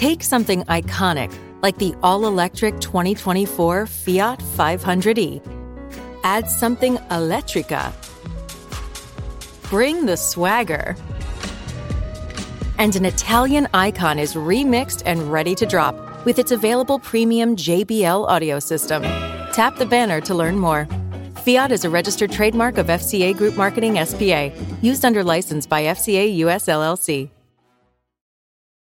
Take something iconic, like the all electric 2024 Fiat 500e. Add something electrica. Bring the swagger. And an Italian icon is remixed and ready to drop with its available premium JBL audio system. Tap the banner to learn more. Fiat is a registered trademark of FCA Group Marketing SPA, used under license by FCA US LLC.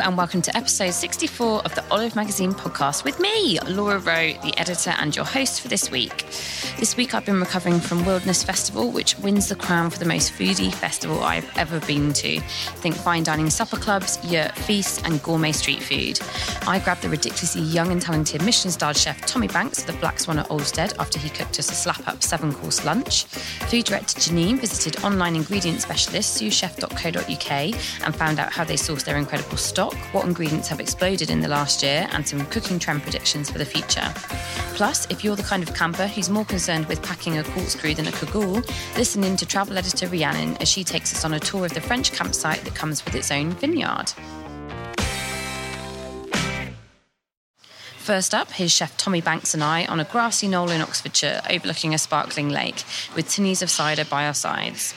and welcome to episode 64 of the Olive Magazine podcast with me, Laura Rowe, the editor and your host for this week. This week, I've been recovering from Wilderness Festival, which wins the crown for the most foodie festival I've ever been to. Think fine dining supper clubs, yurt feasts, and gourmet street food. I grabbed the ridiculously young and talented Michelin starred chef Tommy Banks of the Black Swan at Oldstead after he cooked us a slap up seven course lunch. Food director Janine visited online ingredient specialist souschef.co.uk and found out how they source their incredible stock, what ingredients have exploded in the last year, and some cooking trend predictions for the future. Plus, if you're the kind of camper who's more concerned with packing a corkscrew than a cagoule, listen in to travel editor Rhiannon as she takes us on a tour of the French campsite that comes with its own vineyard. First up, here's Chef Tommy Banks and I on a grassy knoll in Oxfordshire overlooking a sparkling lake with tinnies of cider by our sides.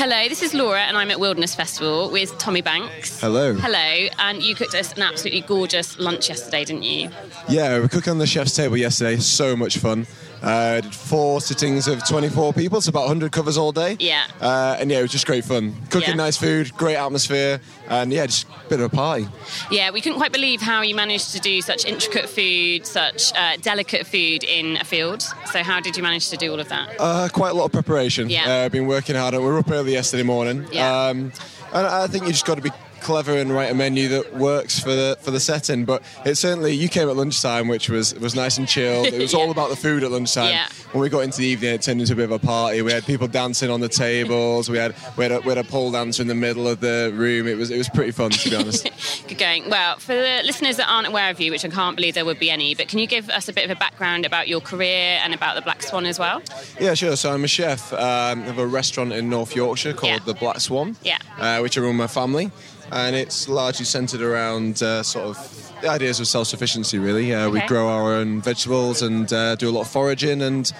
Hello, this is Laura, and I'm at Wilderness Festival with Tommy Banks. Hello. Hello, and you cooked us an absolutely gorgeous lunch yesterday, didn't you? Yeah, we were cooking on the chef's table yesterday. So much fun. Uh, did four sittings of 24 people, so about 100 covers all day. Yeah. Uh, and yeah, it was just great fun. Cooking Yeah. nice food, great atmosphere, and yeah, just a bit of a party. Yeah, we couldn't quite believe how you managed to do such intricate food, such uh, delicate food in a field. So, how did you manage to do all of that? Uh, quite a lot of preparation. Yeah. Uh, been working hard. We were up early yesterday morning. Yeah. Um, and I think you just got to be clever and write a menu that works for the for the setting. But it certainly you came at lunchtime, which was was nice and chilled. It was Yeah. all about the food at lunchtime. Yeah. When we got into the evening, it turned into a bit of a party. We had people dancing on the tables. We had we had a, we had a pole dancer in the middle of the room. It was it was pretty fun to be honest. Good going. Well, for the listeners that aren't aware of you, which I can't believe there would be any, but can you give us a bit of a background about your career and about the Black Swan as well? Yeah, sure. So I'm a chef um, of a restaurant in North Yorkshire called Yeah. the Black Swan, Yeah. uh, which I run with my family, and it's largely centred around uh, sort of the ideas of self-sufficiency. Really, uh, we grow our own vegetables and uh, do a lot of foraging, and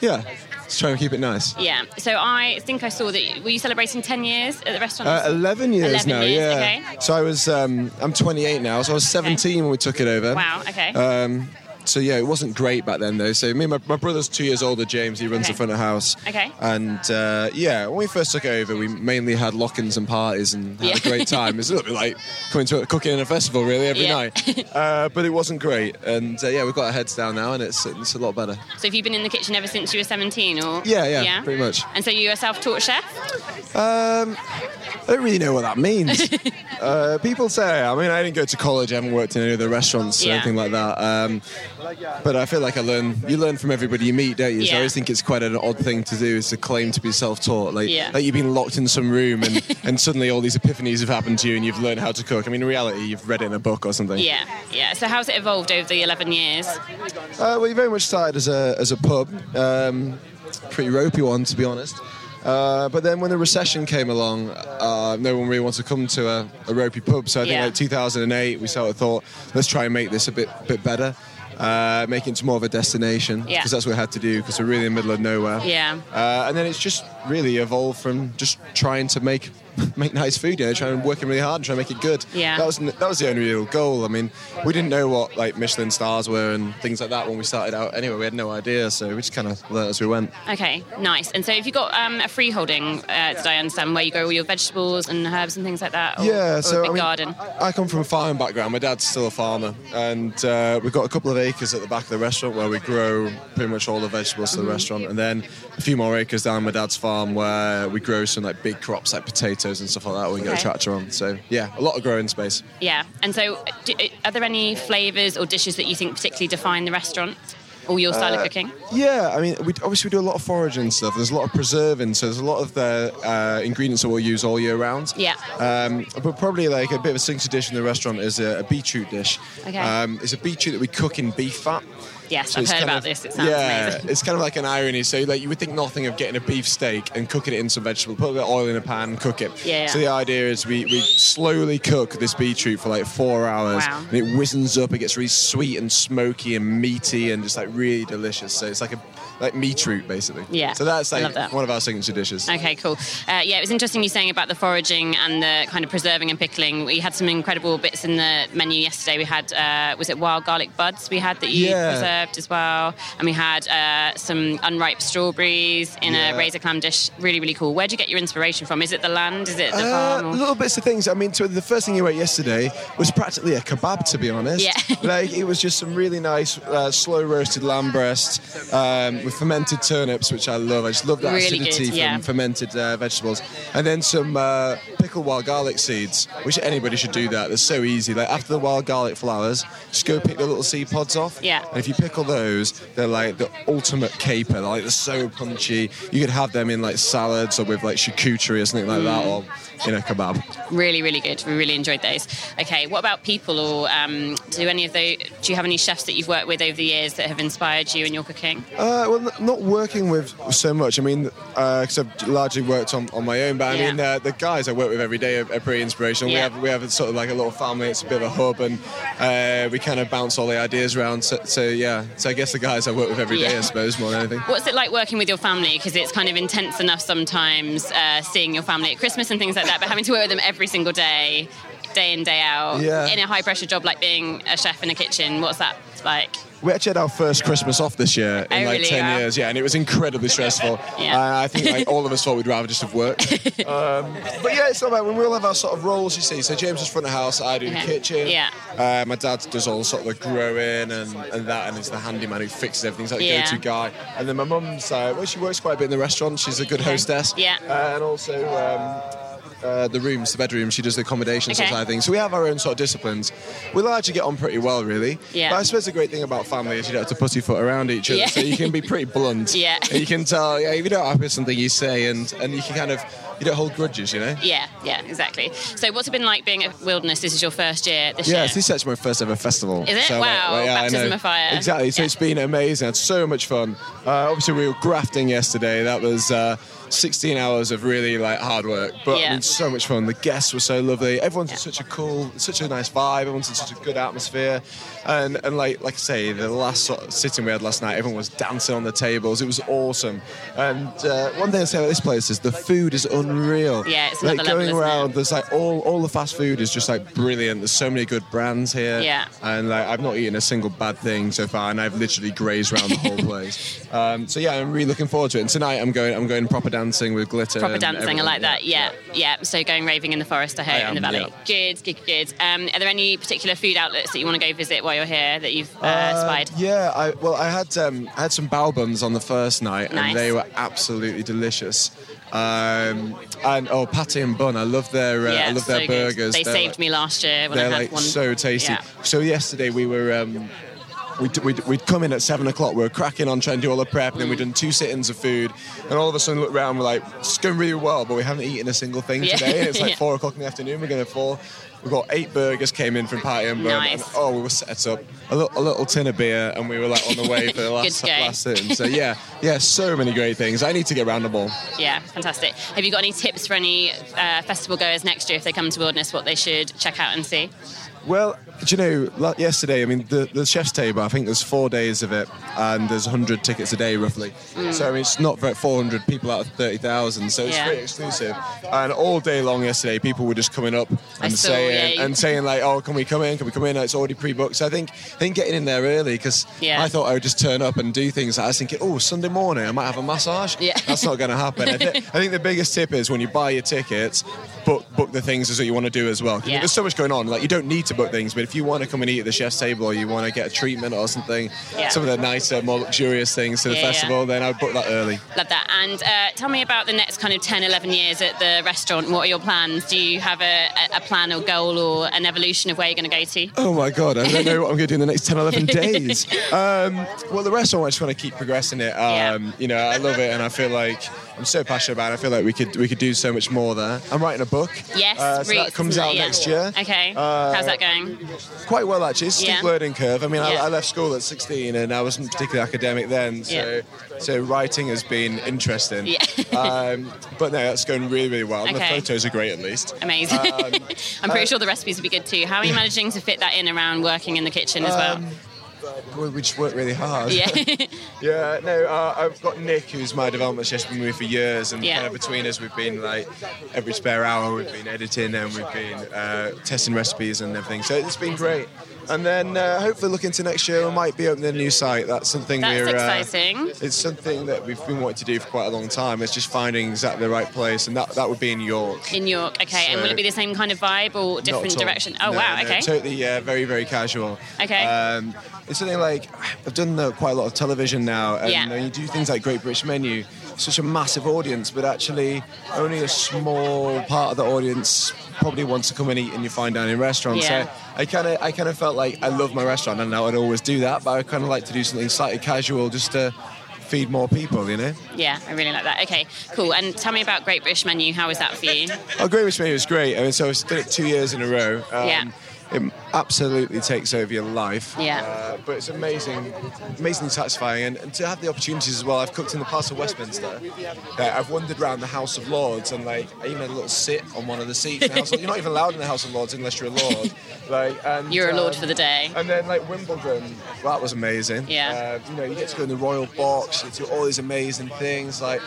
yeah, just trying to keep it nice. Yeah. So I think I saw that. Were you celebrating 10 years at the restaurant? Uh, 11 years 11 now, years, yeah. okay. So I was, um, I'm 28 now, so I was 17 when we took it over. Wow, okay. Um, so yeah, it wasn't great back then though. So me, and my, my brother's two years older, James. He runs Okay. the front of house. Okay. And uh, yeah, when we first took over, we mainly had lock-ins and parties and had Yeah. a great time. It's a little bit like coming to a cooking in a festival, really, every Yeah. night. Uh, but it wasn't great. And uh, yeah, we've got our heads down now, and it's it's a lot better. so have you been in the kitchen ever since you were 17 or? Yeah, yeah, pretty much. And so you're a self-taught chef? Um, I don't really know what that means. uh, people say, I mean, I didn't go to college, I haven't worked in any of the restaurants or anything like that. Um, but I feel like I learn. You learn from everybody you meet, don't you? So I always think it's quite an odd thing to do, is to claim to be self-taught. Like, Yeah. like you've been locked in some room, and, and suddenly all these epiphanies have happened to you, and you've learned how to cook. I mean, in reality, you've read it in a book or something. Yeah, yeah. So how's it evolved over the 11 years? Uh, well, you very much started as a as a pub, um, pretty ropey one to be honest. Uh, but then when the recession came along, uh, no one really wanted to come to a, a ropey pub. So I think Yeah. like 2008, we sort of thought, let's try and make this a bit bit better, uh, make it more of a destination because Yeah. that's what we had to do because we're really in the middle of nowhere. Yeah. Uh, and then it's just really evolved from just trying to make make nice food, you know, trying working really hard and trying to make it good. Yeah. That was that was the only real goal. I mean, we didn't know what like Michelin stars were and things like that when we started out. Anyway, we had no idea, so we just kind of learned as we went. Okay, nice. And so have you got um, a freeholding, uh, did I understand, where you grow all your vegetables and herbs and things like that? Or, yeah, or so a big I, mean, garden? I come from a farming background. My dad's still a farmer, and uh, we've got a couple of acres at the back of the restaurant where we grow pretty much all the vegetables Mm-hmm. for the restaurant, and then a few more acres down my dad's farm where we grow some like big crops like potatoes and stuff like that. We can get a tractor on. So yeah, a lot of growing space. Yeah. And so uh, do, are there any flavours or dishes that you think particularly define the restaurant or your style of cooking? Yeah, I mean, we obviously we do a lot of foraging stuff. There's a lot of preserving, so there's a lot of the uh, ingredients that we'll use all year round. Yeah. Um, but probably like a bit of a signature dish in the restaurant is a, a beetroot dish. Okay. Um, it's a beetroot that we cook in beef fat. Yes, So I've heard about of- this. It sounds yeah, amazing. it's kind of like an irony. So like you would think nothing of getting a beef steak and cooking it in some vegetable, put a bit of oil in a pan, and cook it. Yeah. So the idea is we, we slowly cook this beetroot for like four hours, Wow. and it whizzens up. It gets really sweet and smoky and meaty and just like really delicious. So it's like a like meat root basically. Yeah, So that's like that. one of our signature dishes. Okay, cool. Uh, yeah, it was interesting you saying about the foraging and the kind of preserving and pickling. We had some incredible bits in the menu yesterday. We had, uh, was it wild garlic buds we had that you Yeah. preserved as well? And we had uh, some unripe strawberries in Yeah. a razor clam dish. Really, really cool. Where'd you get your inspiration from? Is it the land? Is it the Uh, farm? or- little bits of things. I mean, so the first thing you ate yesterday was practically a kebab, to be honest. Yeah. like it was just some really nice uh, slow roasted lamb breast um, with fermented turnips, which I love. I just love that Really good, acidity yeah. from fermented uh, vegetables, and then some uh, pickled wild garlic seeds, which anybody should do that. They're so easy. Like after the wild garlic flowers, just go pick the little seed pods off. Yeah. And if you pickle those, they're like the ultimate caper. They're like they're so punchy. You could have them in like salads or with like charcuterie or something like that, or in a kebab. Really, really good. We really enjoyed those. Okay, what about people, or um, do any of the? Do you have any chefs that you've worked with over the years that have inspired you in your cooking? Uh, well, n- not working with so much. I mean, because I've largely worked on, on my own. But I Yeah. mean, uh, the guys I work with every day are, are pretty inspirational. Yeah. We have we have sort of like a little family. It's a bit of a hub, and uh, we kind of bounce all the ideas around. So, so yeah. So I guess the guys I work with every day, Yeah. I suppose, more than anything. What's it like working with your family? Because it's kind of intense enough sometimes uh, seeing your family at Christmas and things like that, but having to work with them every single day, day in, day out, Yeah. in a high pressure job like being a chef in a kitchen, what's that like? We actually had our first Christmas off this year in Oh, like really? ten Wow. years, yeah, and it was incredibly stressful. Yeah. Uh, I think like all of us thought we'd rather just have worked. um, but yeah, it's not bad. When we all have our sort of roles, you see. So James is front of house, I do the kitchen. Yeah. Uh, my dad does all sort of the growing and, and that, and is the handyman who fixes everything. He's like Yeah. go-to guy. And then my mum's, uh, well, she works quite a bit in the restaurant. She's a good hostess. Yeah. Uh, and also. Um, uh, the rooms, the bedrooms, she does the accommodation Okay. sort of thing. So we have our own sort of disciplines. We largely get on pretty well, really. Yeah. But I suppose the great thing about family is you don't have to pussyfoot around each other, Yeah. so you can be pretty blunt. Yeah. You can tell, yeah, if you don't happy with something you say, and and you can kind of you don't hold grudges, you know. Yeah, yeah, exactly. So, what's it been like being at Wilderness? This is your first year this Yeah, year. this is actually my first ever festival. Is it? So, like, Wow, well, yeah, baptism of fire. Exactly. So Yeah. it's been amazing. I had so much fun. Uh, obviously, we were grafting yesterday. That was uh, 16 hours of really like hard work, but Yeah. I mean, so much fun. The guests were so lovely. Everyone's in such a cool, such a nice vibe. Everyone's in such a good atmosphere, and and like like I say, the last sort of sitting we had last night, everyone was dancing on the tables. It was awesome. And uh, one thing I say about this place is the food is unreal. Yeah, it's like another level, going around. There's like all all the fast food is just like brilliant. There's so many good brands here. Yeah. And like I've not eaten a single bad thing so far, and I've literally grazed around the whole place. Um, so yeah, I'm really looking forward to it. And tonight I'm going I'm going proper dancing with glitter. Proper dancing, I like that. Yeah, yeah. So going raving in the forest, I heard, I in the am, valley. Good, good, good. Um, are there any particular food outlets that you want to go visit while you're here that you've uh, Uh, spied? yeah, I, well, I had um, I had some bao buns on the first night, Nice. and they were absolutely delicious. Um, and oh, patty and bun, I love their uh, I yeah, love so their good. burgers. They They're saved like- me last year when I They're like one. so tasty. Yeah. So yesterday we were um, we'd, we'd, we'd come in at seven o'clock. We were cracking on trying to do all the prep, and then we'd done two sit-ins of food, and all of a sudden look around, we're like, it's going really well, but we haven't eaten a single thing Yeah. today. And it's like Yeah. four o'clock in the afternoon. We're going to fall. We've got eight burgers came in from Patty and Bun, Nice. and oh, we were set up a little, a little tin of beer, and we were like on the way for the last last sit-in. So yeah, yeah, so many great things. I need to get round them all. Yeah, fantastic. Have you got any tips for any uh, festival goers next year if they come to Wilderness, what they should check out and see? Well, do you know, yesterday, I mean, the, the chef's table, I think there's four days of it, and there's 100 tickets a day roughly. Mm. So, I mean, it's not very 400 people out of 30,000, so it's Yeah. very exclusive. And all day long yesterday, people were just coming up I and saw, saying, yeah, and saying like, oh, can we come in? Can we come in? It's already pre-booked. So I think, I think getting in there early, because Yeah. I thought I would just turn up and do things. I was thinking, oh, Sunday morning, I might have a massage. Yeah. That's not going to happen. I, thi- I think the biggest tip is when you buy your tickets, book, book the things that you want to do as well. Yeah. There's so much going on. Like, you don't need to book things, but if you want to come and eat at the chef's table or you want to get a treatment or something, Yeah. some of the nicer, more luxurious things to the Yeah, yeah. festival, then I'd book that early. Love that. And uh, tell me about the next kind of 10, 11 years at the restaurant. What are your plans? Do you have a, a- plan or goal or an evolution of where you're going to go to? Oh my god, I don't know what I'm going to do in the next 10, 11 days. Um, well, the restaurant, I just want to keep progressing it. Um, Yeah. You know, I love it, and I feel like I'm so passionate about it. I feel like we could we could do so much more there. I'm writing a book. Yes, uh, so that comes out Yeah. next year. Okay. Uh, How's that going? Quite well, actually. It's a steep Yeah. learning curve. I mean, Yeah. I, I left school at 16, and I wasn't particularly academic then. So, Yeah. so writing has been interesting. Yeah. um, but no, that's going really, really well. And The photos are great, at least. Amazing. Um, I'm pretty uh, sure the recipes will be good too. How are you managing to fit that in around working in the kitchen as well? Um, we just work really hard. yeah. Yeah, no, uh, I've got Nick, who's my development chef, with me for years, and Yeah. kind of between us, we've been like every spare hour, we've been editing and we've been uh, testing recipes and everything. So it's been great. And then uh, hopefully look into next year, we might be opening a new site. That's something That's we're. uh, exciting. it's something that we've been wanting to do for quite a long time. It's just finding exactly the right place, and that, that would be in York. In York, okay. and will it be the same kind of vibe or different direction? Oh, No, wow, no, okay. Totally, yeah, very, very casual. Okay. Um, it's something like I've done uh, quite a lot of television now, and Yeah. uh, you do things like Great British Menu. Such a massive audience, but actually only a small part of the audience probably wants to come and eat in your fine dining restaurant. Yeah. So I kind of, I kind of felt like I love my restaurant, and I would always do that, but I kind of like to do something slightly casual, just to feed more people, you know. Yeah, I really like that. Okay, cool. And tell me about Great British Menu. How was that for you? Oh, Great British Menu was great. I mean, so I've done it two years in a row. Um, Yeah. It absolutely takes over your life. Yeah. Uh, but it's amazing, amazingly satisfying. And, and to have the opportunities as well. I've cooked in the Palace of Westminster. Uh, I've wandered around the House of Lords and like I even had a little sit on one of the seats. in the House of- you're not even allowed in the House of Lords unless you're a lord. Like and, You're a lord um, for the day. And then like Wimbledon, well, that was amazing. Yeah. Uh, you know, you get to go in the royal box, you to do all these amazing things. Like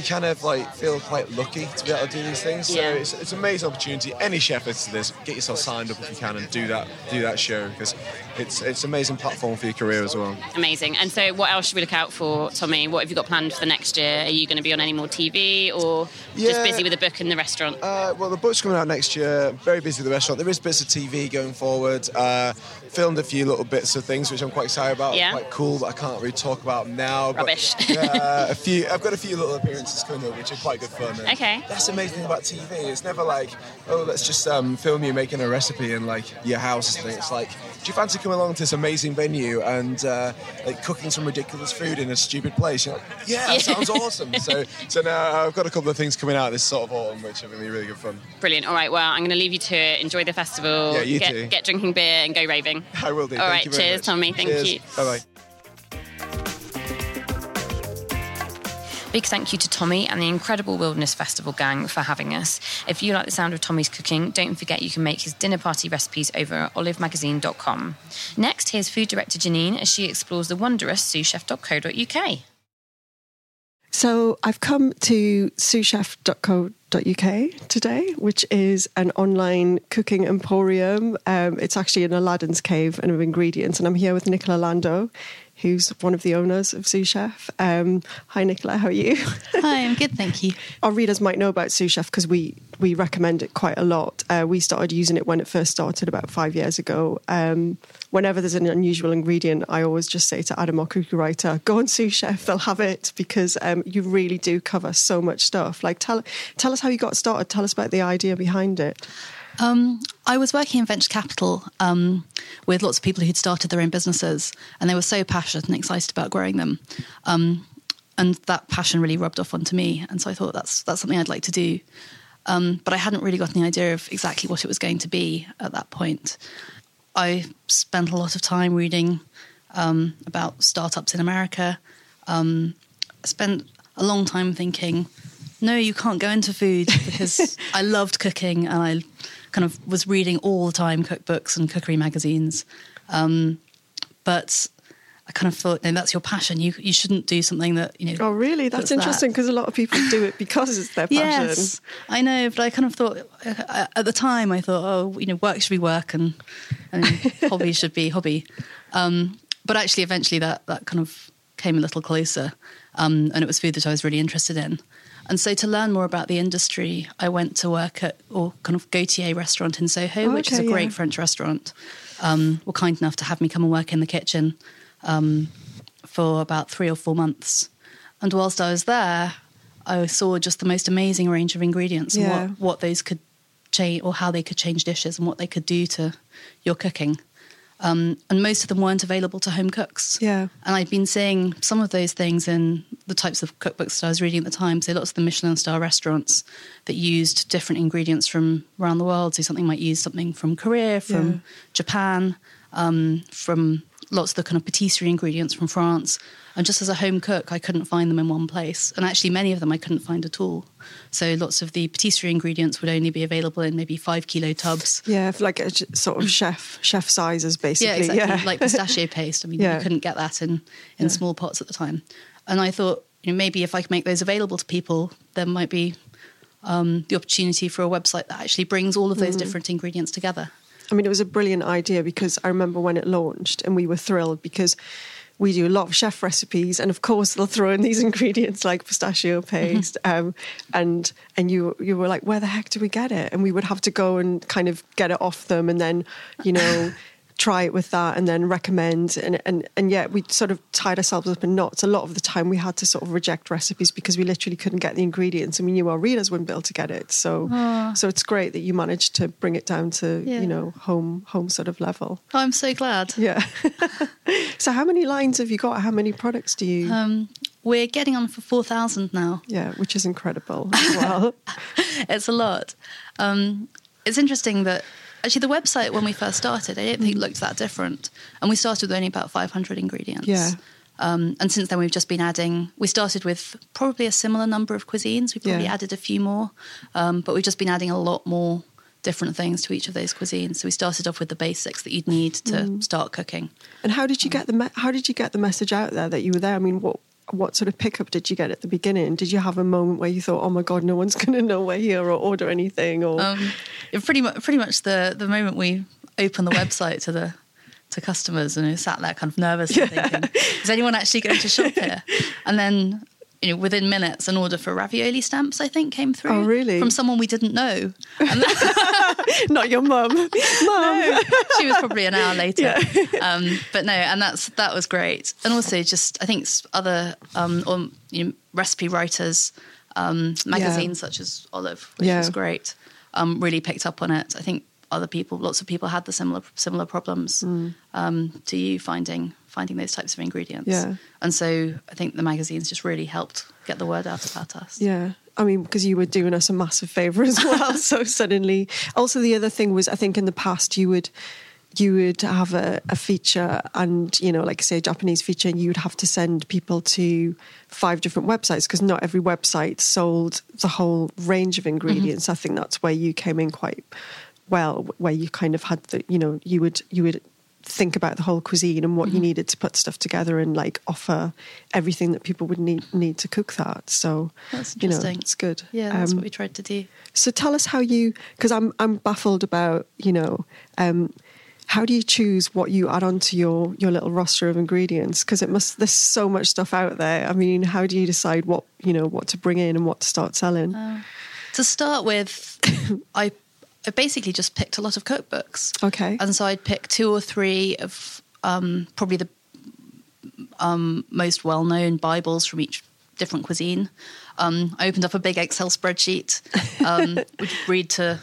you kind of like feel quite lucky to be able to do these things. So Yeah. it's, it's an amazing opportunity. Any chef to this, get yourself signed up if you can and do that do that show because it's it's an amazing platform for your career as well. Amazing. And so, what else should we look out for, Tommy? What have you got planned for the next year? Are you going to be on any more TV or just busy with the book and the restaurant? Uh, well, the book's coming out next year. Very busy with the restaurant. There is bits of TV going forward. Uh, filmed a few little bits of things which I'm quite excited about. Yeah. Quite cool, but I can't really talk about now. But, Rubbish. uh, a few. I've got a few little appearances coming up, which are quite good fun. Okay. That's the amazing thing about TV. It's never like, oh, let's just um, film you making a recipe in like your house. It's like, do you fancy coming along to this amazing venue and uh, like cooking some ridiculous food in a stupid place? Like, yeah, that Yeah. sounds awesome. So, so now I've got a couple of things coming out this sort of autumn, which are going to be really good fun. Brilliant. All right. Well, I'm going to leave you to it. Enjoy the festival. Yeah, you get, too. Get drinking beer and go raving. I will do. All Thank right, you very cheers, much. Tommy. Thank Cheers. you. Bye bye. Big thank you to Tommy and the incredible Wilderness Festival gang for having us. If you like the sound of Tommy's cooking, don't forget you can make his dinner party recipes over at olivemagazine.com. Next, here's food director Janine as she explores the wondrous souschef.co.uk. So I've come to souschef.co.uk today, which is an online cooking emporium. Um, it's actually an Aladdin's cave and of ingredients, and I'm here with Nicola Lando, who's one of the owners of Sous Chef. Um, hi, Nicola. How are you? Hi, I'm good, thank you. Our readers might know about Sous Chef because we we recommend it quite a lot. Uh, we started using it when it first started about five years ago. Um, whenever there's an unusual ingredient, I always just say to Adam, our cookie writer, "Go on Sous Chef; they'll have it," because um, you really do cover so much stuff. Like tell tell us how you got started. Tell us about the idea behind it. Um, I was working in venture capital um, with lots of people who'd started their own businesses, and they were so passionate and excited about growing them. Um, and that passion really rubbed off onto me, and so I thought that's that's something I'd like to do. Um, but I hadn't really got any idea of exactly what it was going to be at that point. I spent a lot of time reading um, about startups in America. Um, I spent a long time thinking, no, you can't go into food because I loved cooking and I kind of was reading all the time cookbooks and cookery magazines. Um, but I kind of thought, no, that's your passion. You you shouldn't do something that you know. Oh, really? That's puts interesting that- because a lot of people do it because it's their passion. Yes, I know, but I kind of thought uh, at the time I thought, oh, you know, work should be work and and hobby should be hobby. Um, but actually, eventually, that that kind of came a little closer, um, and it was food that I was really interested in. And so, to learn more about the industry, I went to work at or kind of Gauthier restaurant in Soho, Oh, which is a great yeah. French restaurant. Um, were kind enough to have me come and work in the kitchen um, for about three or four months. And whilst I was there, I saw just the most amazing range of ingredients Yeah. and what, what those could change or how they could change dishes and what they could do to your cooking. Um, and most of them weren't available to home cooks. Yeah. And I'd been seeing some of those things in the types of cookbooks that I was reading at the time. So lots of the Michelin star restaurants that used different ingredients from around the world. So something might use something from Korea, from Yeah. Japan, um, from lots of the kind of patisserie ingredients from France. And just as a home cook, I couldn't find them in one place. And actually, many of them I couldn't find at all. So lots of the patisserie ingredients would only be available in maybe five kilo tubs. Yeah, like a sort of chef chef sizes, basically. Yeah, exactly. Yeah. Like pistachio paste. I mean, Yeah. you couldn't get that in, in small pots at the time. And I thought, you know, maybe if I could make those available to people, there might be um, the opportunity for a website that actually brings all of those Mm. different ingredients together. I mean, it was a brilliant idea because I remember when it launched and we were thrilled because we do a lot of chef recipes and of course they'll throw in these ingredients like pistachio paste um, and and you you were like where the heck do we get it? And we would have to go and kind of get it off them and then you know try it with that and then recommend and and and yet we sort of tied ourselves up in knots a lot of the time we had to sort of reject recipes because we literally couldn't get the ingredients and we knew our readers wouldn't be able to get it so so it's great that you managed to bring it down to Yeah. you know home home sort of level Oh, I'm so glad. yeah so how many lines have you got how many products do you Um, we're getting on for 4,000 now. yeah which is incredible as well it's a lot. Um, it's interesting that actually the website when we first started, I don't think looked that different, and we started with only about 500 ingredients. Yeah. Um, and since then, we've just been adding. We started with probably a similar number of cuisines. We probably Yeah. added a few more, um, but we've just been adding a lot more different things to each of those cuisines. So we started off with the basics that you'd need to Mm. start cooking. and how did you get the me- how did you get the message out there that you were there i mean what what sort of pickup did you get at the beginning did you have a moment where you thought oh my god no one's going to know we're here or order anything or Um, pretty much, pretty much the the moment we opened the website to the to customers and I sat there kind of nervous and thinking, is anyone actually going to shop here? And then, you know, within minutes, an order for ravioli stamps I think came through. Oh, really? From someone we didn't know. And not your mum mum she was probably an hour later. Um, but no, and that's that was great. And also just I think other um, or, you know, recipe writers, um, magazines such as Olive, which Yeah. was great, um, really picked up on it. I think other people, lots of people had the similar similar problems Mm. um, to you finding finding those types of ingredients. Yeah. And so I think the magazines just really helped get the word out about us. Yeah. I mean, because you were doing us a massive favor as well. so suddenly, also the other thing was, I think in the past you would you would have a, a feature, and you know, like say a Japanese feature, and you would have to send people to five different websites because not every website sold the whole range of mm-hmm. ingredients. I think that's where you came in quite well, where you kind of had the, you know, you would you would think about the whole cuisine and what you needed to put stuff together and like offer everything that people would need need to cook that. So That's you know, interesting. it's good. Yeah, that's Um, what we tried to do. so tell us how you, because I'm I'm baffled about you know, um, how do you choose what you add onto your your little roster of ingredients? Because it must there's so much stuff out there. I mean, how do you decide what you know what to bring in and what to start selling? To start with, I, I basically just picked a lot of cookbooks. Okay. And so I'd pick two or three of um, probably the um, most well known Bibles from each different cuisine. Um, I opened up a big Excel spreadsheet, um, would read to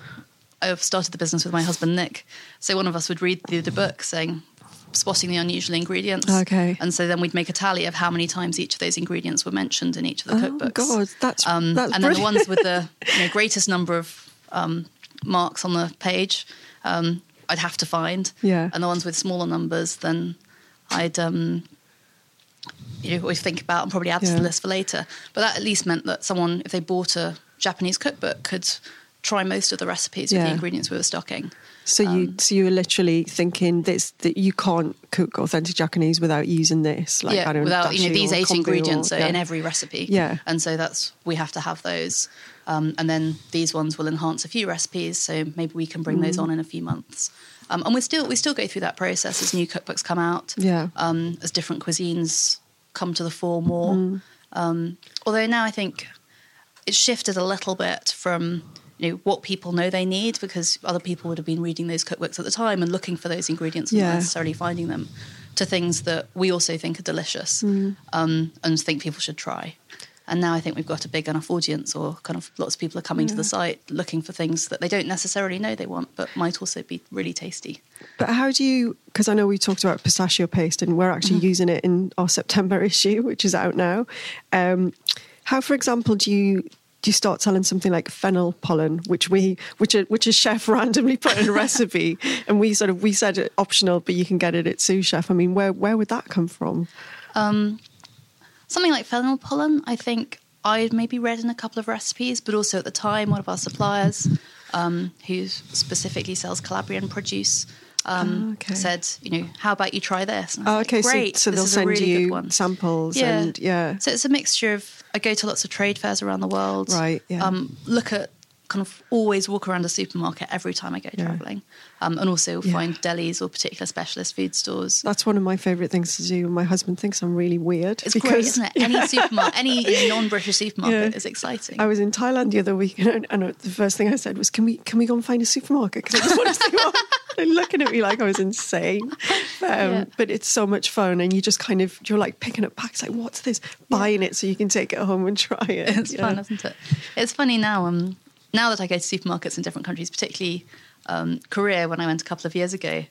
I've started the business with my husband Nick. So one of us would read through the book saying, spotting the unusual ingredients. Okay. And so then we'd make a tally of how many times each of those ingredients were mentioned in each of the Oh, cookbooks. God, that's- um, that's and then the ones with the you know, greatest number of um, marks on the page, um, I'd have to find. Yeah. And the ones with smaller numbers, then I'd um, you know always think about and probably add to Yeah. the list for later. But that at least meant that someone, if they bought a Japanese cookbook, could try most of the recipes with Yeah. the ingredients we were stocking. So you Um, so you were literally thinking this that you can't cook authentic Japanese without using this. Like yeah, I don't without you know these eight ingredients or- yeah. in every recipe. Yeah. and so that's we have to have those, um, and then these ones will enhance a few recipes. So maybe we can bring Mm. those on in a few months. Um, and we still we still go through that process as new cookbooks come out. Yeah. um, as different cuisines come to the fore more. Mm. Um, although now I think it's shifted a little bit from you know what people know they need because other people would have been reading those cookbooks at the time and looking for those ingredients and Yeah. not necessarily finding them to things that we also think are delicious Mm. um, and think people should try. And now I think we've got a big enough audience, or kind of lots of people are coming to the site looking for things that they don't necessarily know they want, but might also be really tasty. But how do you? Because I know we talked about pistachio paste, and we're actually Mm-hmm. using it in our September issue, which is out now. Um, how, for example, do you you start selling something like fennel pollen, which we which a, which a chef randomly put in a recipe, and we sort of we said it optional, but you can get it at sous chef. I mean, where where would that come from? Um, Something like fennel pollen, I think I'd maybe read in a couple of recipes, but also at the time, one of our suppliers, um, who specifically sells Calabrian produce, um, Oh, okay. said, you know, how about you try this? Oh, like, okay, so- great. so this they'll is a send really you good one. samples and- yeah. So it's a mixture of, I go to lots of trade fairs around the world. Right, yeah. Um, look at, kind of always walk around a supermarket every time I go Yeah. traveling. Um, and also Yeah. find delis or particular specialist food stores. That's one of my favourite things to do. My husband thinks I'm really weird. It's great, isn't it? Any supermarket, any non-British supermarket Yeah. is exciting. I was in Thailand the other week, and, and the first thing I said was, "Can we can we go and find a supermarket?" Because I just want to see what. They're looking at me like I was insane, um, Yeah. but it's so much fun, and you just kind of you're like picking up packs, like what's this? Buying it so you can take it home and try it. It's Yeah. fun, isn't it? It's funny now. Um, now that I go to supermarkets in different countries, particularly um, Korea, when I went a couple of years ago,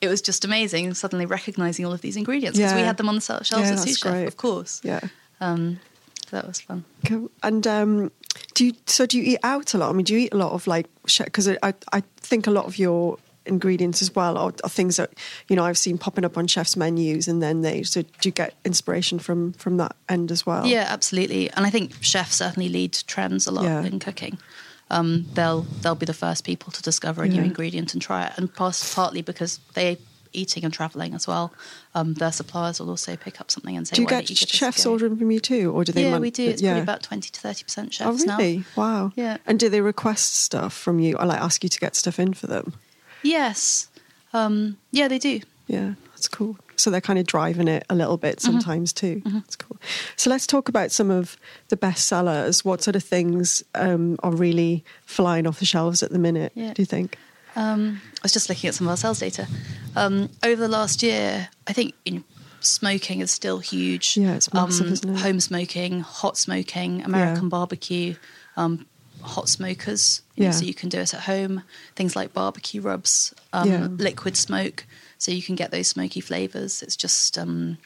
it was just amazing. Suddenly recognizing all of these ingredients because we had them on the shelves Yeah, at that's Sous Chef, great. of course. Yeah. Um, so that was fun. Cool. And um, do you so do you eat out a lot? I mean, do you eat a lot of like because I, I I think a lot of your ingredients as well are, are things that you know I've seen popping up on chefs' menus, and then they so do you get inspiration from from that end as well? Yeah, absolutely. And I think chefs certainly lead trends a lot Yeah. in cooking. Um, they'll they'll be the first people to discover a new Yeah. ingredient and try it, and partly because they eating and traveling as well. Um, their suppliers will also pick up something and say, Do you "Why get you give this a chefs ordering from you too, or do they? yeah, we do. It's yeah. probably about twenty to thirty percent chefs Oh, really? now. Wow. Yeah. And do they request stuff from you, or like ask you to get stuff in for them? Yes, um, yeah, they do. Yeah, that's cool. So they're kind of driving it a little bit Mm-hmm. sometimes too. That's cool. So let's talk about some of the best sellers. What sort of things um, are really flying off the shelves at the minute? Yeah. Do you think? Um, I was just looking at some of our sales data. Um, over the last year, I think you know, smoking is still huge. Yeah, it's massive, um? Home smoking, hot smoking, American barbecue, um, hot smokers. you know, Yeah. So you can do it at home. Things like barbecue rubs, um, Yeah. liquid smoke. So you can get those smoky flavors. It's just um,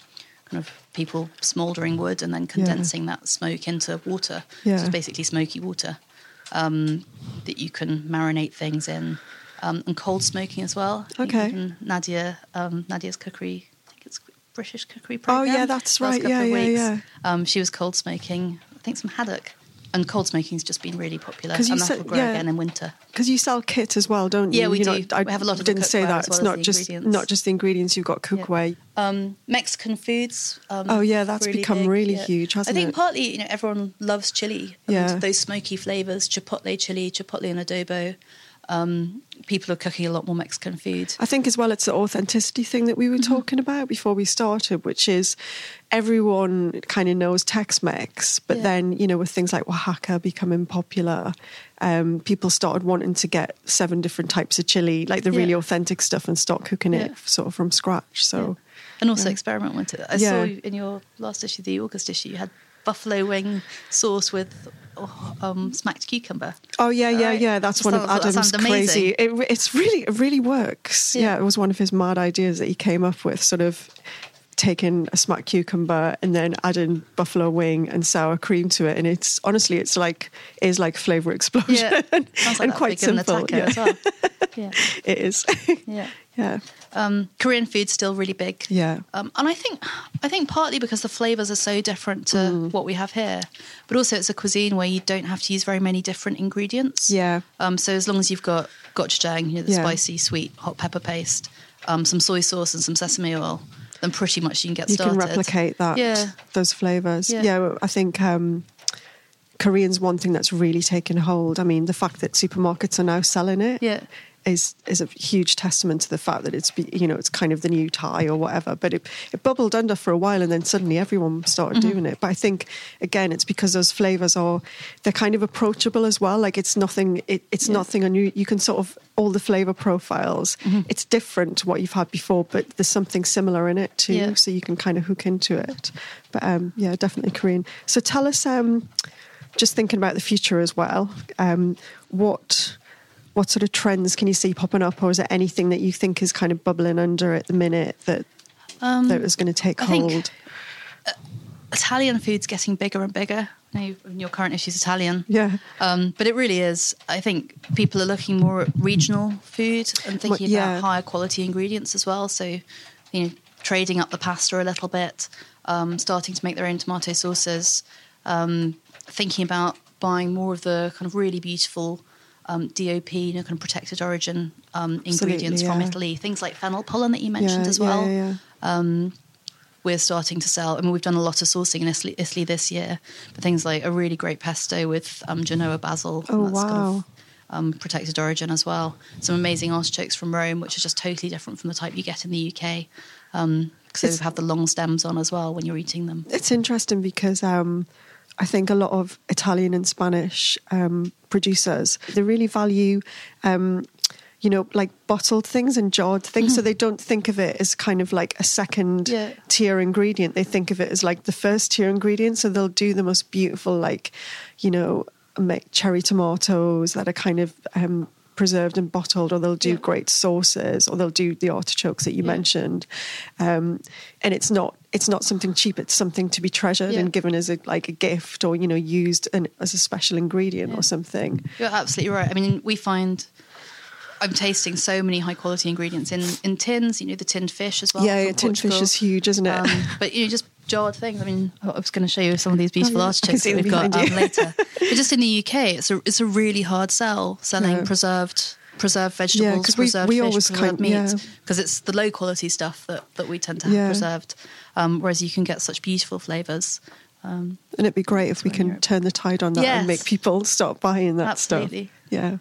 kind of people smoldering wood and then condensing that smoke into water. Yeah. So it's basically smoky water um, that you can marinate things in, um, and cold smoking as well. Okay. Nadiya, um, Nadiya's cookery, I think it's British cookery program. Oh, yeah, that's last right. couple Yeah, of yeah, weeks. yeah. Um, she was cold smoking, I think some haddock, and cold smoking's just been really popular. and that will grow yeah. again in winter. Because you sell kit as well, don't you? Yeah, we you do. I We have a lot of didn't say that. it's well as not just not just the ingredients. You've got cookware. Um, Mexican foods. Um, Oh, yeah, that's become big, really huge, hasn't it? I think it? partly, you know, everyone loves chili. Yeah. Those smoky flavors, chipotle chili, chipotle and adobo. Um, people are cooking a lot more Mexican food. I think as well it's the authenticity thing that we were Mm-hmm. talking about before we started, which is everyone kind of knows Tex-Mex, but Yeah. then you know with things like Oaxaca becoming popular, um, people started wanting to get seven different types of chili, like the really Yeah. authentic stuff, and start cooking it sort of from scratch. So And also experiment with it. I Yeah. saw in your last issue, the August issue, you had buffalo wing sauce with oh, um, smacked cucumber. Oh yeah, yeah, Right. yeah. That's one of sounds- Adam's crazy. It, it's really, it really works. Yeah. Yeah. it was one of his mad ideas that he came up with. Sort of taking a smacked cucumber and then adding buffalo wing and sour cream to it, and it's honestly, it's like is like flavor explosion. Yeah, and, like and quite be good in a simple. Yeah, as well. Yeah, it is. yeah. Yeah, Um, Korean food's still really big. yeah. Um, and I think, I think partly because the flavors are so different to Mm. what we have here, but also it's a cuisine where you don't have to use very many different ingredients. Yeah. Um, so as long as you've got gochujang, you know, the Yeah. spicy, sweet, hot pepper paste, um, some soy sauce, and some sesame oil, then pretty much you can get you started. can replicate that Yeah. those flavors yeah, Yeah. i think um korean's one thing that's really taken hold i mean the fact that supermarkets are now selling it Yeah. Is is a huge testament to the fact that it's be- you know it's kind of the new Thai or whatever. But it, it bubbled under for a while, and then suddenly everyone started Mm-hmm. doing it. But I think again, it's because those flavors are they're kind of approachable as well. Like it's nothing it, it's nothing unusual. You can sort of all the flavor profiles. Mm-hmm. It's different to what you've had before, but there's something similar in it too. Yeah. So you can kind of hook into it. But um, yeah, definitely Korean. So tell us. Um, just thinking about the future as well. Um, what what sort of trends can you see popping up, or is there anything that you think is kind of bubbling under at the minute that that is going to take Um, I think- hold? Italian food's getting bigger and bigger. I your current issue is Italian. Yeah. Um, but it really is. I think people are looking more at regional food and thinking yeah. about higher quality ingredients as well. So, you know, trading up the pasta a little bit, um, starting to make their own tomato sauces, um, thinking about buying more of the kind of really beautiful um, DOP, you know, kind of protected origin um, ingredients from. Italy. Things like fennel pollen that you mentioned yeah, as well Yeah, yeah, we're starting to sell. I mean, we've done a lot of sourcing in Italy, Italy this year, but things like a really great pesto with um, Genoa basil. Oh, that's kind of, um, protected origin as well. Some amazing artichokes from Rome, which are just totally different from the type you get in the UK. Um, they have the long stems on as well when you're eating them. It's interesting because um, I think a lot of Italian and Spanish um, producers they really value. Um, you know, like bottled things and jarred things. So they don't think of it as kind of like a second Mm-hmm. Yeah. tier ingredient. They think of it as like the first tier ingredient. So they'll do the most beautiful, like, you know, make cherry tomatoes that are kind of um, preserved and bottled, or they'll do Yeah. great sauces, or they'll do the artichokes that you Yeah. mentioned. Um, and it's not it's not something cheap. It's something to be treasured Yeah. and given as a like a gift, or you know, used an, as a special ingredient Yeah. or something. You're absolutely right. I mean, we find I'm tasting so many high quality ingredients in, in tins, you know, the tinned fish as well. yeah, yeah, tin fish is huge, isn't it? Um, but you know, just jarred things. I mean, I was going to show you some of these beautiful Oh, yeah. Artichokes that we've got um, later. But just in the UK, it's a it's a really hard sell selling Yeah. preserved preserved vegetables, we- preserved we fish, always preserved kind- meat, yeah. because it's the low quality stuff that that we tend to have Yeah. preserved. Um, whereas you can get such beautiful flavors. and it'd be great if we can you're- turn the tide on that Yes. and make people stop buying that Absolutely. stuff. Yeah,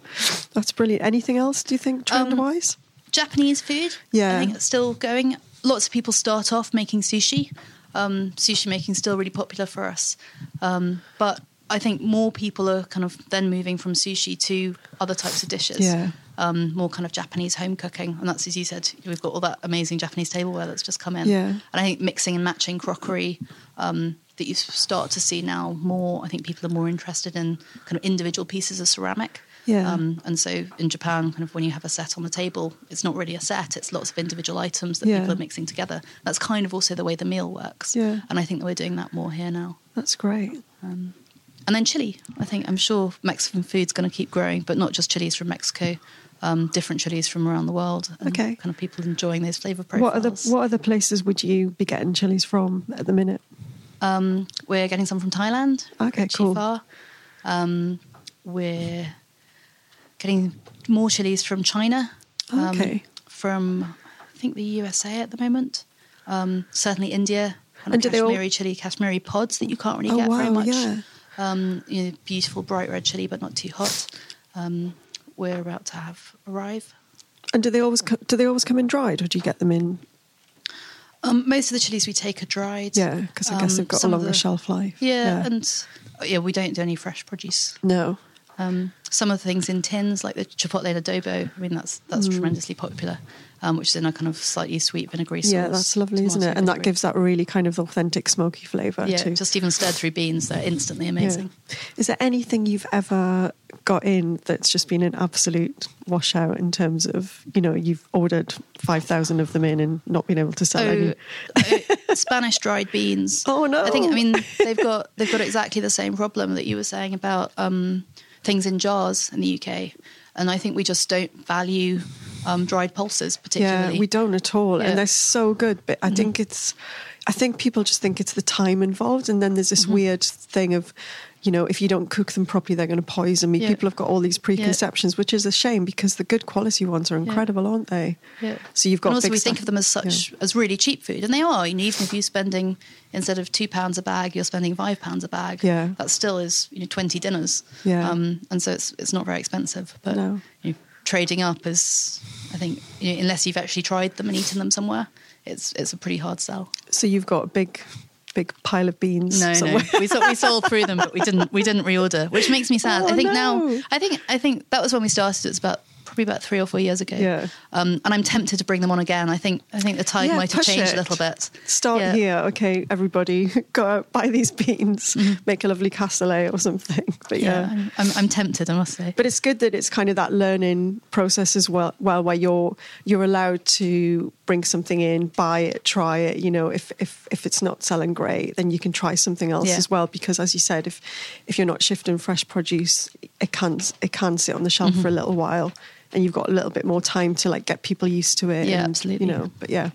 that's brilliant. Anything else? Do you think trend wise? Japanese food. Yeah. I think it's still going. Lots of people start off making sushi. Um, sushi making is still really popular for us, um, but I think more people are kind of then moving from sushi to other types of dishes. Yeah. Um, more kind of Japanese home cooking, and that's as you said, we've got all that amazing Japanese tableware that's just come in. Yeah. and I think mixing and matching crockery um, that you start to see now more. I think people are more interested in kind of individual pieces of ceramic. Yeah. Um, and so in Japan, kind of when you have a set on the table, it's not really a set; it's lots of individual items that Yeah. people are mixing together. That's kind of also the way the meal works. Yeah. And I think that we're doing that more here now. That's great. And then chili. I think I'm sure Mexican food's going to keep growing, but not just chilies from Mexico, um, different chilies from around the world. And Okay. Kind of people enjoying those flavor profiles. What other what other places would you be getting chilies from at the minute? Um, we're getting some from Thailand. Okay, cool. Um, we're getting more chilies from China. um, Okay. From I think the USA at the moment. Um, certainly India. Kind And of do they all- Kashmiri chili, Kashmiri pods that you can't really Oh, get very much. yeah. Um, you know, beautiful bright red chili, but not too hot. Um, we're about to have arrive. And do they always co- do they always come in dried, or do you get them in? Um, most of the chilies we take are dried. Yeah, because I guess Um, they've got a longer the- shelf life. Yeah, and uh, yeah, we don't do any fresh produce. no. Um, some of the things in tins, like the chipotle adobo, I mean, that's that's Mm. tremendously popular, um, which is in a kind of slightly sweet vinegary sauce. Yeah, that's lovely, isn't it? And that gives that really kind of authentic smoky flavour yeah, too. just even stirred through beans, they're instantly amazing. Yeah. Is there anything you've ever got in that's just been an absolute washout in terms of, you know, you've ordered 5,000 of them in and not been able to sell any? Oh, uh, Spanish dried beans. Oh, no. I think I mean they've got they've got exactly the same problem that you were saying about um, things in jars in the UK, and I think we just don't value um, dried pulses particularly. Yeah, we don't at all. Yeah. Mm-hmm. And they're so good. But I think it's, I think people just think it's the time involved. And then there's this Mm-hmm. weird thing of, you know, if you don't cook them properly, they're going to poison me. Yeah. People have got all these preconceptions, which is a shame because the good quality ones are incredible, aren't they? Yeah. So you've got and also we think of them as such as really cheap food, and they are. You know, even if you're spending instead of two pounds a bag, you're spending five pounds a bag. Yeah. that still is you know twenty dinners. Yeah. um, and so it's it's not very expensive. But No. you know, trading up is, I think, you know, unless you've actually tried them and eaten them somewhere, it's it's a pretty hard sell. So you've got a big, big pile of beans. No, somewhere. no, we sold, we sold through them, but we didn't we didn't reorder, which makes me sad. Oh, I think no. now, I think I think that was when we started. It's about probably about three or four years ago. Yeah. Um, and I'm tempted to bring them on again. I think I think the tide Yeah, might have changed it. a little bit. Start Yeah. here, okay, everybody, go out, buy these beans, Mm-hmm. make a lovely cassoulet or something. But Yeah, yeah. I'm, I'm, I'm tempted. I must say. But it's good that it's kind of that learning process as well, well, where you're you're allowed to bring something in, buy it, try it. You know, if if if it's not selling great, then you can try something else as well. Because as you said, if if you're not shifting fresh produce, it can it can sit on the shelf Mm-hmm. for a little while, and you've got a little bit more time to like get people used to it. Yeah, and, absolutely. You know, but yeah.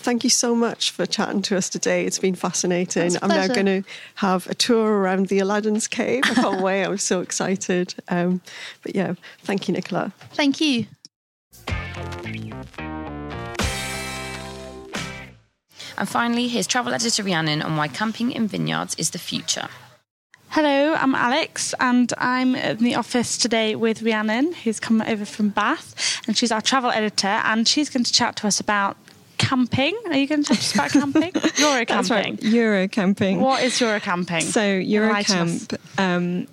Thank you so much for chatting to us today. It's been fascinating. It's a I'm now going to have a tour around the Aladdin's cave. I can't wait. I'm so excited. Um, but yeah, thank you, Nicola. Thank you. And finally, here's travel editor Rhiannon on why camping in vineyards is the future. Hello, I'm Alex, and I'm in the office today with Rhiannon, who's come over from Bath, and she's our travel editor, and she's going to chat to us about camping. Are you going to talk to us about camping? Euro That's camping. right, Euro camping. What is Euro camping? So us. Eurocamp, um,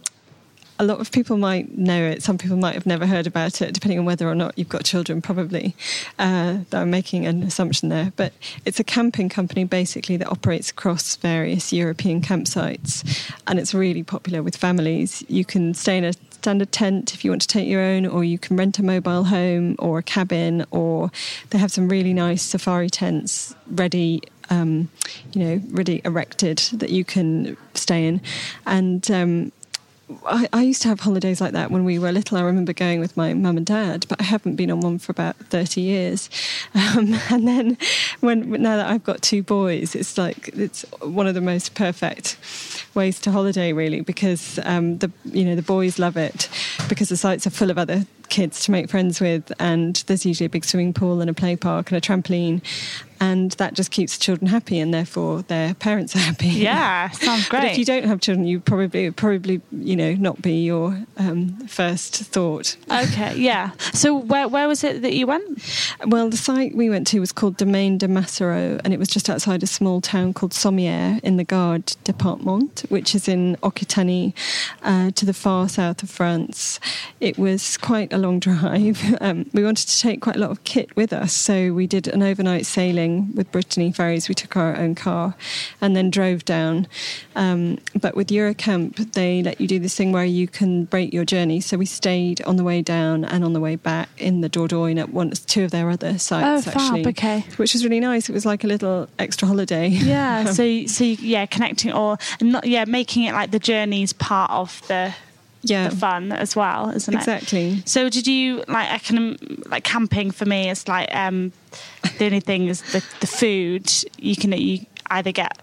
a lot of people might know it. Some people might have never heard about it, depending on whether or not you've got children. Probably, uh, I'm making an assumption there. But it's a camping company basically that operates across various European campsites, and it's really popular with families. You can stay in a standard tent if you want to take your own, or you can rent a mobile home or a cabin, or they have some really nice safari tents ready um, you know, really erected that you can stay in. And um, I, I used to have holidays like that when we were little. I remember going with my mum and dad, but I haven't been on one for about 30 years. Um, and then when now that I've got two boys, it's like it's one of the most perfect ways to holiday really because um, the you know the boys love it because the sites are full of other kids to make friends with and there's usually a big swimming pool and a play park and a trampoline and that just keeps children happy and therefore their parents are happy. Yeah, sounds but if you don't have children you probably probably you know not be your um, first thought. Okay, yeah. So where where was it that you went? well the site we went to was called Domaine de Massereau and it was just outside a small town called Sommières in the Gard department which is in Occitanie uh, to the far south of France. It was quite a long drive. Um, we wanted to take quite a lot of kit with us so we did an overnight sailing with Brittany Ferries we took our own car and then drove down. Um, but with Eurocamp they let you do this thing where you can break your journey. So we stayed on the way down and on the way back in the Dordogne at one, two of their other sites Oh, fab, actually okay. which was really nice. It was like a little extra holiday. Yeah, so so yeah, connecting or not yeah, making it like the journey's part of the yeah the fun as well, isn't it? exactly So did you like I can like camping for me is like um the only thing is the the food you can you either get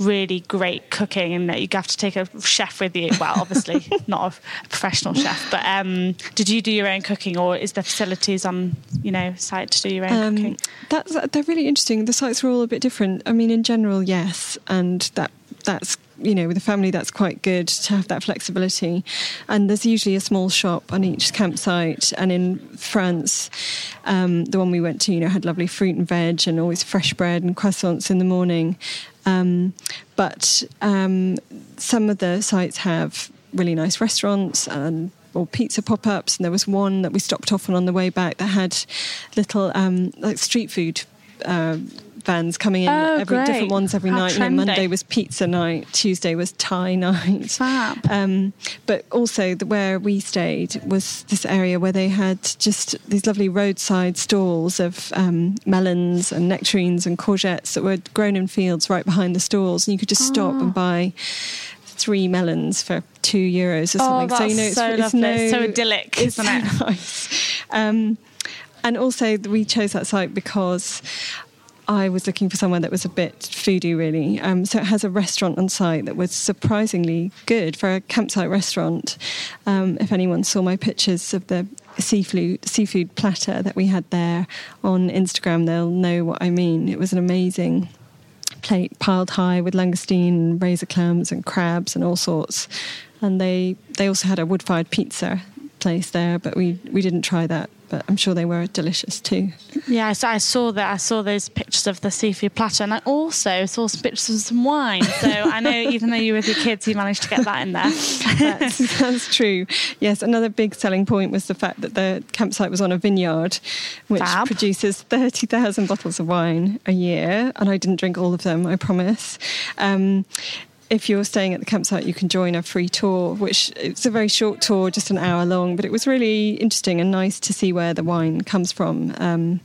really great cooking and that you have to take a chef with you well obviously not a professional chef but um did you do your own cooking or is there facilities on you know site to do your own cooking Um, that's they're really interesting. The sites are all a bit different. I mean, in general, yes, and that that's you know with a family that's quite good to have that flexibility. And there's usually a small shop on each campsite. And in France, um, the one we went to, you know, had lovely fruit and veg and always fresh bread and croissants in the morning. Um, but um, some of the sites have really nice restaurants and or pizza pop ups, and there was one that we stopped off on on the way back that had little um, like street food. Uh, vans coming in Oh, every great. different ones every How night. You know, Monday was pizza night, Tuesday was Thai night. Um, but also, the, where we stayed was this area where they had just these lovely roadside stalls of um, melons and nectarines and courgettes that were grown in fields right behind the stalls, and you could just stop Oh. and buy. Three melons for two euros or Oh, something. so you know, it's, so it's lovely. no, so idyllic, it's isn't so it? nice. Um, and also, we chose that site because I was looking for somewhere that was a bit foodie, really. Um, so it has a restaurant on site that was surprisingly good for a campsite restaurant. Um, if anyone saw my pictures of the seafood seafood platter that we had there on Instagram, they'll know what I mean. It was an amazing plate piled high with langoustine, razor clams, and crabs and all sorts. And they they also had a wood fired pizza place there, but we we didn't try that. But I'm sure they were delicious too. Yeah, so I saw that. I saw those pictures of the seafood platter, and I also saw some pictures of some wine. So I know, even though you were with your kids, you managed to get that in there. that's, that's true. Yes, another big selling point was the fact that the campsite was on a vineyard, which Fab. produces 30,000 bottles of wine a year. And I didn't drink all of them, I promise. Um, if you're staying at the campsite, you can join a free tour, which it's a very short tour, just an hour long, but it was really interesting and nice to see where the wine comes from. Um,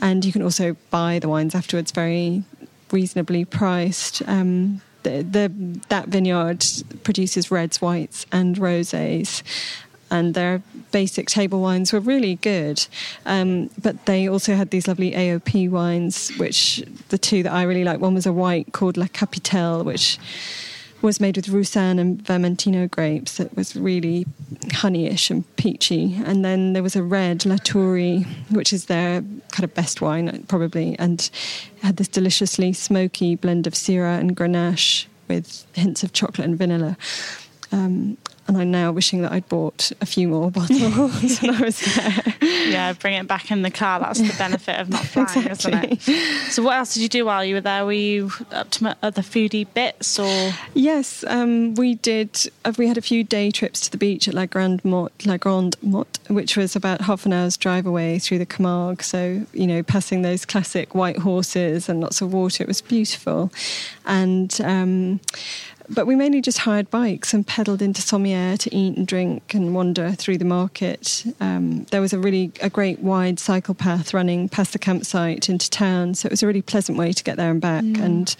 and you can also buy the wines afterwards, very reasonably priced. Um, the, the that vineyard produces reds, whites, and rosés, and their basic table wines were really good. Um, but they also had these lovely AOP wines, which the two that I really like. One was a white called La Capitelle, which was made with Roussanne and Vermentino grapes. It was really honeyish and peachy. And then there was a red Latourie, which is their kind of best wine, probably, and had this deliciously smoky blend of Syrah and Grenache with hints of chocolate and vanilla. Um, and I'm now wishing that I'd bought a few more bottles when I was there. yeah, bring it back in the car. That's the benefit of not flying, isn't it? So, what else did you do while you were there? Were you up to other foodie bits, or Yes, um, we did. Uh, we had a few day trips to the beach at La Grande Motte, La Grande Motte, which was about half an hour's drive away through the Camargue. So you know, passing those classic white horses and lots of water. It was beautiful, and. Um, but we mainly just hired bikes and pedalled into Sommières to eat and drink and wander through the market. Um, there was a really a great wide cycle path running past the campsite into town, so it was a really pleasant way to get there and back. Mm. And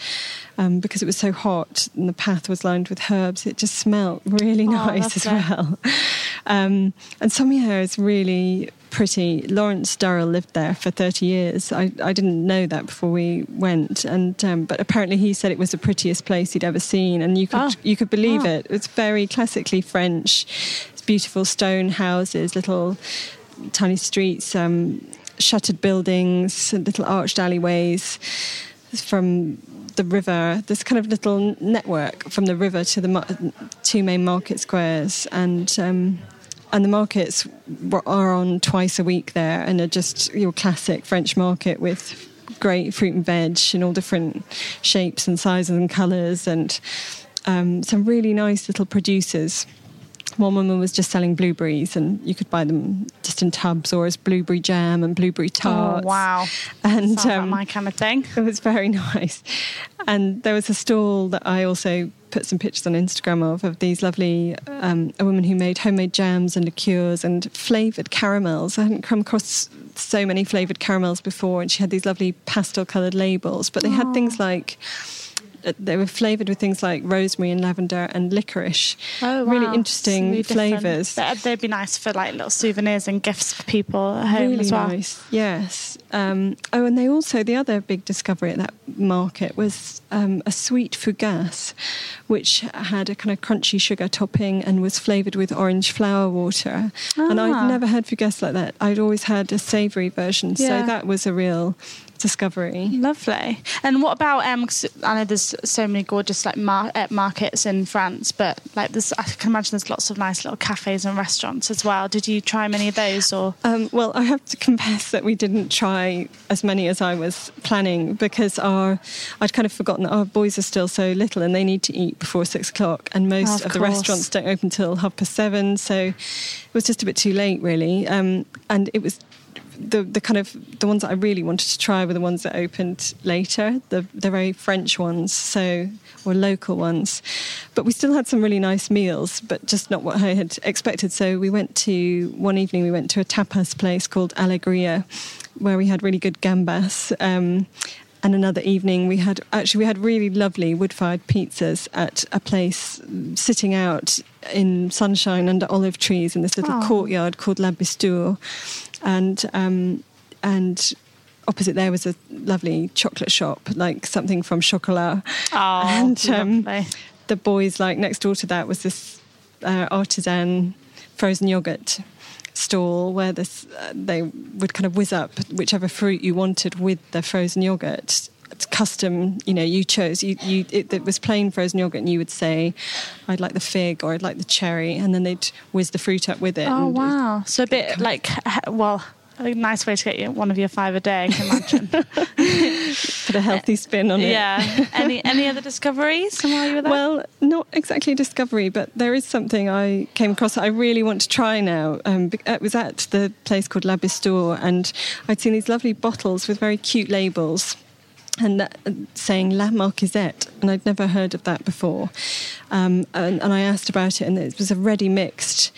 um, because it was so hot and the path was lined with herbs, it just smelt really Oh, nice as well. Um, and Sommières is really pretty. Lawrence Durrell lived there for 30 years. I, I didn't know that before we went, and um, but apparently he said it was the prettiest place he'd ever seen, and you could Oh. you could believe Oh. it. It's very classically French. It's beautiful stone houses, little tiny streets, um, shuttered buildings, little arched alleyways from the river. This kind of little network from the river to the two main market squares, and um, and the markets are on twice a week there, and are just your classic French market with great fruit and veg in all different shapes and sizes and colours, and um, some really nice little producers. One woman was just selling blueberries, and you could buy them just in tubs or as blueberry jam and blueberry tarts. oh wow, And Sounds like um, my kind of thing. it was very nice. And there was a stall that I also put some pictures on Instagram of, of these lovely, um, a woman who made homemade jams and liqueurs and flavoured caramels. I hadn't come across so many flavoured caramels before, and she had these lovely pastel coloured labels, but they had things like, uh, they were flavoured with things like rosemary and lavender and licorice. Oh, Really interesting Really flavours. They'd, they'd be nice for like little souvenirs and gifts for people at home really as well. nice. Yes. Um, oh, and they also the other big discovery at that market was um, a sweet fougasse, which had a kind of crunchy sugar topping and was flavoured with orange flower water. Ah. And Ah. I'd never had fougasse like that. I'd always had a savoury version, Yeah. so that was a real discovery. Lovely. And what about um? 'cause I know there's so many gorgeous like mar- uh, markets in France, but like there's I can imagine there's lots of nice little cafes and restaurants as well. Did you try many of those or? Um, well, I have to confess that we didn't try as many as I was planning because our I'd kind of forgotten that our boys are still so little and they need to eat before six o'clock, and most Of of, the restaurants don't open till half past seven, so it was just a bit too late, really. Um, and it was the the kind of the ones that I really wanted to try were the ones that opened later, the the very French ones, so or local ones. But we still had some really nice meals, but just not what I had expected. So we went to one evening we went to a tapas place called Alegria, where we had really good gambas. Um, and another evening we had actually we had really lovely wood-fired pizzas at a place sitting out in sunshine under olive trees in this little Oh. courtyard called La Bistour and um, and opposite there was a lovely chocolate shop, like something from Chocolat. Oh, and um, the boys, like next door to that, was this uh, artisan frozen yogurt stall where this uh, they would kind of whiz up whichever fruit you wanted with the frozen yogurt. It's custom, you know. You chose. You, you it, it was plain frozen yogurt, and you would say, "I'd like the fig" or "I'd like the cherry," and then they'd whiz the fruit up with it. Oh wow! So a bit like well, a nice way to get you one of your five a day. I can imagine. Put a healthy spin on it. yeah. Any any other discoveries while you were there? Well, not exactly a discovery, but there is something I came across that I really want to try now. Um, it was at the place called La Bistour, and I'd seen these lovely bottles with very cute labels. And that, uh, saying La Marquisette, and I'd never heard of that before. Um, and, and I asked about it, and it was a ready mixed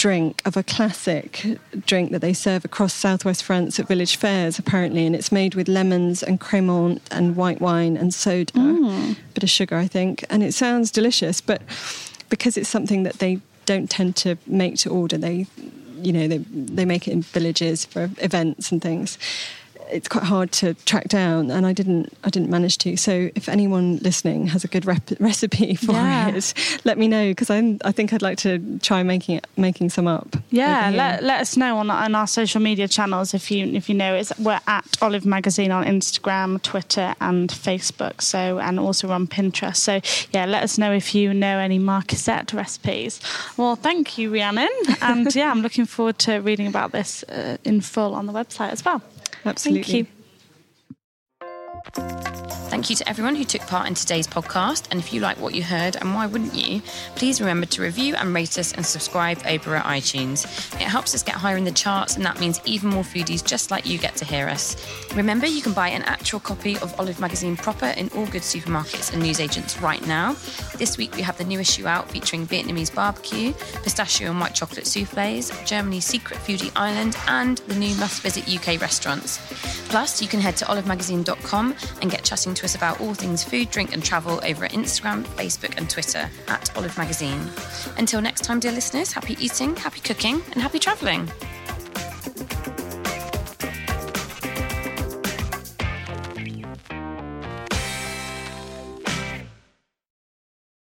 drink of a classic drink that they serve across southwest France at village fairs, apparently, and it's made with lemons and cremant and white wine and soda, a bit of sugar, I think, and it sounds delicious. But because it's something that they don't tend to make to order, they, you know, they they make it in villages for events and things. It's quite hard to track down, and I didn't. I didn't manage to. So, if anyone listening has a good rep- recipe for Yeah. it, let me know because I I think I'd like to try making it, making some up. Yeah, let, let us know on, on our social media channels if you if you know it's we're at Olive Magazine on Instagram, Twitter, and Facebook. So and also on Pinterest. So yeah, let us know if you know any marquisette recipes. Well, thank you, Rhiannon, and yeah, I'm looking forward to reading about this uh, in full on the website as well. Absolutely. Thank you. Thank you to everyone who took part in today's podcast. And if you like what you heard, and why wouldn't you, please remember to review and rate us and subscribe over at iTunes. It helps us get higher in the charts, and that means even more foodies just like you get to hear us. Remember, you can buy an actual copy of Olive Magazine proper in all good supermarkets and newsagents right now. This week we have the new issue out featuring Vietnamese barbecue, pistachio and white chocolate souffles, Germany's secret foodie island, and the new must visit UK restaurants. Plus, you can head to olivemagazine.com and get chatting to us about all things food, drink, and travel over at Instagram, Facebook, and Twitter at Olive Magazine. Until next time, dear listeners, happy eating, happy cooking, and happy travelling.